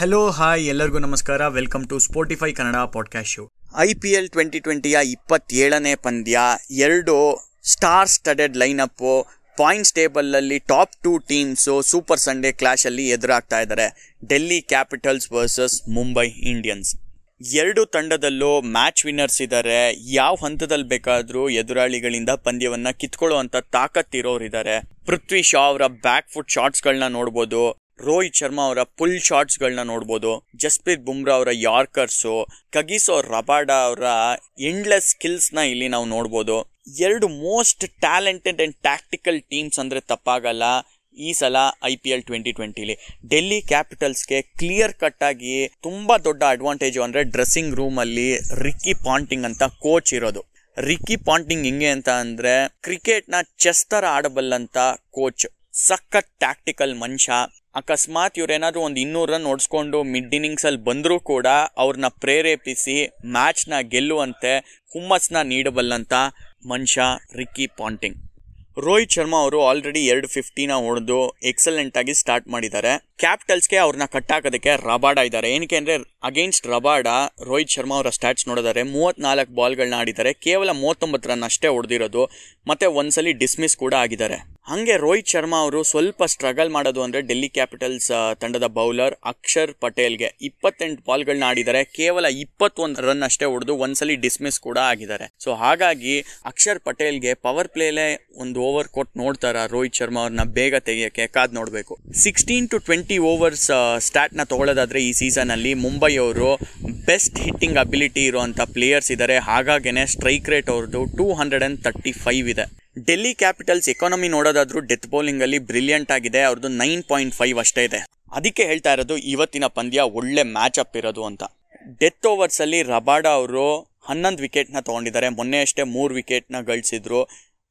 Hello hi ಎಲ್ಲರಿಗೂ ನಮಸ್ಕಾರ. Welcome to Spotify Kannada podcast show I P L twenty ಟ್ವೆಂಟಿಯ ಇಪ್ಪತ್ತೇಳನೇ ಪಂದ್ಯ. ಎರಡು star studded lineup points ಟೇಬಲಲ್ಲಿ top two teams super Sunday ಕ್ಲಾಶಲ್ಲಿ ಎದುರಾಗ್ತಾ ಇದ್ದಾರೆ. Delhi Capitals versus Mumbai Indians ಎರಡು ತಂಡದಲ್ಲೂ ಮ್ಯಾಚ್ ವಿನ್ನರ್ಸ್ ಇದ್ದಾರೆ. ಯಾವ ಹಂತದಲ್ಲಿ ಬೇಕಾದರೂ ಎದುರಾಳಿಗಳಿಂದ ಪಂದ್ಯವನ್ನು ಕಿತ್ಕೊಳ್ಳುವಂಥ ತಾಕತ್ತಿರೋರಿದ್ದಾರೆ. ಪೃಥ್ವಿ ಶಾ ಅವರ ಬ್ಯಾಕ್ ಫುಟ್ ಶಾಟ್ಸ್ಗಳನ್ನ ನೋಡ್ಬೋದು. ರೋಹಿತ್ ಶರ್ಮಾ ಅವರ ಪುಲ್ ಶಾಟ್ಸ್ಗಳನ್ನ ನೋಡ್ಬೋದು, ಜಸ್ಪ್ರೀತ್ ಬುಮ್ರಾ ಅವರ ಯಾರ್ಕರ್ಸು, ಕಗಿಸೋ ರಬಾಡಾ ಅವರ ಎಂಡ್ಲೆಸ್ ಸ್ಕಿಲ್ಸ್ನ ಇಲ್ಲಿ ನಾವು ನೋಡ್ಬೋದು. ಎರಡು most talented and tactical teams ಅಂದರೆ ತಪ್ಪಾಗಲ್ಲ ಈ ಸಲ ಐ ಪಿ ಎಲ್ ಟ್ವೆಂಟಿ ಟ್ವೆಂಟಿಲಿ. ಡೆಲ್ಲಿ ಕ್ಯಾಪಿಟಲ್ಸ್ಗೆ ಕ್ಲಿಯರ್ ಕಟ್ ಆಗಿ ತುಂಬಾ ದೊಡ್ಡ ಅಡ್ವಾಂಟೇಜು ಅಂದರೆ ಡ್ರೆಸ್ಸಿಂಗ್ ರೂಮಲ್ಲಿ ರಿಕ್ಕಿ ಪಾಂಟಿಂಗ್ ಅಂತ ಕೋಚ್ ಇರೋದು. ರಿಕ್ಕಿ ಪಾಂಟಿಂಗ್ ಹೆಂಗೆ ಅಂತ ಅಂದರೆ ಕ್ರಿಕೆಟ್ನ ಚೆಸ್ ಥರ ಆಡಬಲ್ಲಂಥ ಕೋಚ್. ಸಖತ್ ಟ್ಯಾಕ್ಟಿಕಲ್ ಮನುಷ್ಯ. ಅಕಸ್ಮಾತ್ ಇವ್ರೇನಾದ್ರು ಒಂದು ಇನ್ನೂರು ರನ್ ಓಡಿಸ್ಕೊಂಡು ಮಿಡ್ ಇನ್ನಿಂಗ್ಸ್ ಅಲ್ಲಿ ಬಂದರೂ ಕೂಡ ಅವ್ರನ್ನ ಪ್ರೇರೇಪಿಸಿ ಮ್ಯಾಚ್ನ ಗೆಲ್ಲುವಂತೆ ಹುಮ್ಮಸ್ನ ನೀಡಬಲ್ಲಂತ ಮನುಷ್ಯ ರಿಕ್ಕಿ ಪಾಂಟಿಂಗ್. ರೋಹಿತ್ ಶರ್ಮಾ ಅವರು ಆಲ್ರೆಡಿ ಎರಡು ಫಿಫ್ಟಿನ ಹೊಡೆದು ಎಕ್ಸಲೆಂಟ್ ಆಗಿ ಸ್ಟಾರ್ಟ್ ಮಾಡಿದ್ದಾರೆ. ಕ್ಯಾಪಿಟಲ್ಸ್ಗೆ ಅವ್ರನ್ನ ಕಟ್ಟಾಕೋದಕ್ಕೆ ರಬಾಡ ಇದ್ದಾರೆ. ಏನಕ್ಕೆ ಅಂದರೆ ಅಗೇನ್ಸ್ಟ್ ರಬಾಡ ರೋಹಿತ್ ಶರ್ಮಾ ಅವರ ಸ್ಟ್ಯಾಟ್ಸ್ ನೋಡಿದರೆ ಮೂವತ್ನಾಲ್ಕು ಬಾಲ್ಗಳನ್ನ ಆಡಿದ್ದಾರೆ. ಕೇವಲ ಮೂವತ್ತೊಂಬತ್ತು ರನ್ ಅಷ್ಟೇ ಹೊಡೆದಿರೋದು. ಮತ್ತೆ ಒಂದ್ಸಲಿ ಡಿಸ್ಮಿಸ್ ಕೂಡ ಆಗಿದ್ದಾರೆ. ಹಂಗೆ ರೋಹಿತ್ ಶರ್ಮಾ ಅವರು ಸ್ವಲ್ಪ ಸ್ಟ್ರಗಲ್ ಮಾಡೋದು ಅಂದರೆ ಡೆಲ್ಲಿ ಕ್ಯಾಪಿಟಲ್ಸ್ ತಂಡದ ಬೌಲರ್ ಅಕ್ಷರ್ ಪಟೇಲ್ಗೆ ಇಪ್ಪತ್ತೆಂಟು ಬಾಲ್ಗಳನ್ನ ಆಡಿದ್ದಾರೆ. ಕೇವಲ ಇಪ್ಪತ್ತೊಂದು ರನ್ ಅಷ್ಟೇ ಹೊಡೆದು ಒಂದ್ಸಲಿ ಡಿಸ್ಮಿಸ್ ಕೂಡ ಆಗಿದ್ದಾರೆ. ಸೊ ಹಾಗಾಗಿ ಅಕ್ಷರ್ ಪಟೇಲ್ಗೆ ಪವರ್ ಪ್ಲೇಲೇ ಒಂದು ಓವರ್ ಕೊಟ್ಟು ನೋಡ್ತಾರ ರೋಹಿತ್ ಶರ್ಮಾ ಅವ್ರನ್ನ ಬೇಗ ತೆಗೆಯೋಕ್ಕೆ, ಕಾದ್ ನೋಡಬೇಕು. ಸಿಕ್ಸ್ಟೀನ್ ಟು ಟ್ವೆಂಟಿ ಓವರ್ಸ್ ಸ್ಟಾಟ್ನ ತಗೊಳ್ಳೋದಾದ್ರೆ ಈ ಸೀಸನಲ್ಲಿ ಮುಂಬೈ ಅವರು ಬೆಸ್ಟ್ ಹಿಟ್ಟಿಂಗ್ ಅಬಿಲಿಟಿ ಇರುವಂಥ ಪ್ಲೇಯರ್ಸ್ ಇದ್ದಾರೆ. ಹಾಗಾಗೇ ಸ್ಟ್ರೈಕ್ ರೇಟ್ ಅವ್ರದ್ದು two hundred and thirty five ಇದೆ. ಡೆಲ್ಲಿ ಕ್ಯಾಪಿಟಲ್ಸ್ ಎಕಾನಮಿ ನೋಡೋದಾದ್ರೂ ಡೆತ್ ಬೌಲಿಂಗ್ ಅಲ್ಲಿ ಬ್ರಿಲಿಯಂಟ್ ಆಗಿದೆ ಅವ್ರದ್ದು ನೈನ್ ಪಾಯಿಂಟ್ ಫೈವ್ ಅಷ್ಟೇ ಇದೆ. ಅದಕ್ಕೆ ಹೇಳ್ತಾ ಇರೋದು ಇವತ್ತಿನ ಪಂದ್ಯ ಒಳ್ಳೆ ಮ್ಯಾಚ್ ಅಪ್ ಇರೋದು ಅಂತ. ಡೆತ್ ಓವರ್ಸ್ ಅಲ್ಲಿ ರಬಾಡಾ ಅವರು ಹನ್ನೊಂದು ವಿಕೆಟ್ನ ತಗೊಂಡಿದ್ದಾರೆ. ಮೊನ್ನೆ ಅಷ್ಟೇ ಮೂರು ವಿಕೆಟ್ನ ಗಳಿಸಿದ್ರು.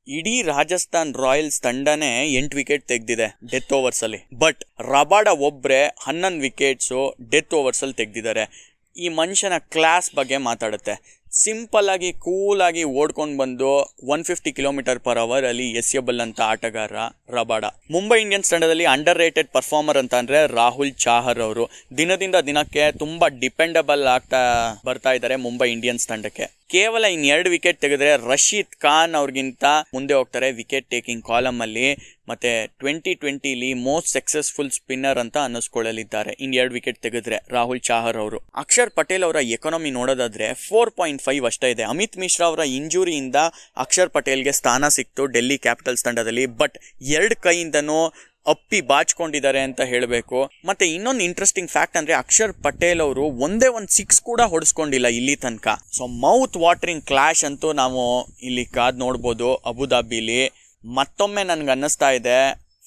ಇಡೀ ರಾಜಸ್ಥಾನ್ ರಾಯಲ್ಸ್ ತಂಡನೇ ಎಂಟು ವಿಕೆಟ್ ತೆಗೆದಿದೆ ಡೆತ್ ಓವರ್ಸ್ ಅಲ್ಲಿ ಬಟ್ ರಬಾಡಾ ಒಬ್ಬರೇ ಹನ್ನೊಂದು ವಿಕೆಟ್ಸು ಡೆತ್ ಓವರ್ಸ್ ಅಲ್ಲಿ ತೆಗೆದಿದ್ದಾರೆ. ಈ ಮನುಷ್ಯನ ಕ್ಲಾಸ್ ಬಗ್ಗೆ ಮಾತಾಡುತ್ತೆ. ಸಿಂಪಲ್ ಆಗಿ ಕೂಲ್ ಆಗಿ ಓಡ್ಕೊಂಡು ಬಂದು one fifty kilometer per hour ಅಲ್ಲಿ ಎಸೆಯಬಲ್ ಅಂತ ಆಟಗಾರ ರಬಾಡ. ಮುಂಬೈ ಇಂಡಿಯನ್ಸ್ ತಂಡದಲ್ಲಿ ಅಂಡರ್ ರೇಟೆಡ್ ಪರ್ಫಾರ್ಮರ್ ಅಂತ ಅಂದ್ರೆ ರಾಹುಲ್ ಚಾಹರ್ ಅವರು. ದಿನದಿಂದ ದಿನಕ್ಕೆ ತುಂಬಾ ಡಿಪೆಂಡಬಲ್ ಆಗ್ತಾ ಬರ್ತಾ ಇದ್ದಾರೆ ಮುಂಬೈ ಇಂಡಿಯನ್ಸ್ ತಂಡಕ್ಕೆ. ಕೇವಲ ಇನ್ ಎರಡು ವಿಕೆಟ್ ತೆಗೆದ್ರೆ ರಶೀದ್ ಖಾನ್ ಅವ್ರಿಗಿಂತ ಮುಂದೆ ಹೋಗ್ತಾರೆ ವಿಕೆಟ್ ಟೇಕಿಂಗ್ ಕಾಲಮ್ ಅಲ್ಲಿ. ಮತ್ತೆ ಟ್ವೆಂಟಿ ಟ್ವೆಂಟಿಲಿ ಮೋಸ್ಟ್ ಸಕ್ಸಸ್ಫುಲ್ ಸ್ಪಿನ್ನರ್ ಅಂತ ಅನ್ನಿಸ್ಕೊಳ್ಳಲಿದ್ದಾರೆ. ಇನ್ ಎರಡು ವಿಕೆಟ್ ತೆಗೆದ್ರೆ ರಾಹುಲ್ ಚಾಹರ್ ಅವರು. ಅಕ್ಷರ್ ಪಟೇಲ್ ಅವರ ಎಕಾನಮಿ ನೋಡೋದಾದ್ರೆ ಫೋರ್ ಪಾಯಿಂಟ್ ಫೈವ್ ಅಷ್ಟೇ ಇದೆ. ಅಮಿತ್ ಮಿಶ್ರಾ ಅವರ ಇಂಜುರಿಯಿಂದ ಅಕ್ಷರ್ ಪಟೇಲ್ಗೆ ಸ್ಥಾನ ಸಿಕ್ತು ಡೆಲ್ಲಿ ಕ್ಯಾಪಿಟಲ್ಸ್ ತಂಡದಲ್ಲಿ. ಬಟ್ ಎರಡು ಕೈಯಿಂದನೂ ಅಪ್ಪಿ ಬಾಚ್ಕೊಂಡಿದ್ದಾರೆ ಅಂತ ಹೇಳಬೇಕು. ಮತ್ತೆ ಇನ್ನೊಂದು ಇಂಟ್ರೆಸ್ಟಿಂಗ್ ಫ್ಯಾಕ್ಟ್ ಅಂದ್ರೆ ಅಕ್ಷರ್ ಪಟೇಲ್ ಅವರು ಒಂದೇ ಒಂದು ಸಿಕ್ಸ್ ಕೂಡ ಹೊಡೆಸ್ಕೊಂಡಿಲ್ಲ ಇಲ್ಲಿ ತನಕ. ಸೊ ಮೌತ್ ವಾಟರಿಂಗ್ ಕ್ಲಾಶ್ ಅಂತೂ ನಾವು ಇಲ್ಲಿ ಕಾದ್ ನೋಡ್ಬೋದು ಅಬುದಾಬಿಲಿ. ಮತ್ತೊಮ್ಮೆ ನನ್ಗೆ ಅನ್ನಿಸ್ತಾ ಇದೆ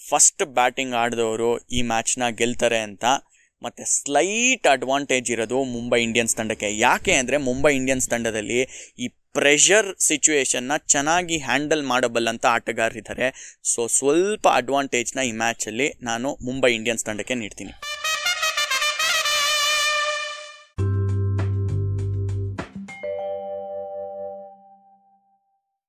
ಫಸ್ಟ್ ಬ್ಯಾಟಿಂಗ್ ಆಡಿದವರು ಈ ಮ್ಯಾಚ್ನ ಗೆಲ್ತಾರೆ ಅಂತ. ಮತ್ತೆ ಸ್ಲೈಟ್ ಅಡ್ವಾಂಟೇಜ್ ಇರೋದು ಮುಂಬೈ ಇಂಡಿಯನ್ಸ್ ತಂಡಕ್ಕೆ. ಯಾಕೆ ಅಂದರೆ ಮುಂಬೈ ಇಂಡಿಯನ್ಸ್ ತಂಡದಲ್ಲಿ ಈ ಪ್ರೆಷರ್ ಸಿಚುವೇಷನ್ನ ಚೆನ್ನಾಗಿ ಹ್ಯಾಂಡಲ್ ಮಾಡಬಲ್ಲಂಥ ಆಟಗಾರರಿದ್ದಾರೆ. ಸೊ ಸ್ವಲ್ಪ ಅಡ್ವಾಂಟೇಜ್ನ ಈ ಮ್ಯಾಚಲ್ಲಿ ನಾನು ಮುಂಬೈ ಇಂಡಿಯನ್ಸ್ ತಂಡಕ್ಕೆ ನೀಡ್ತೀನಿ.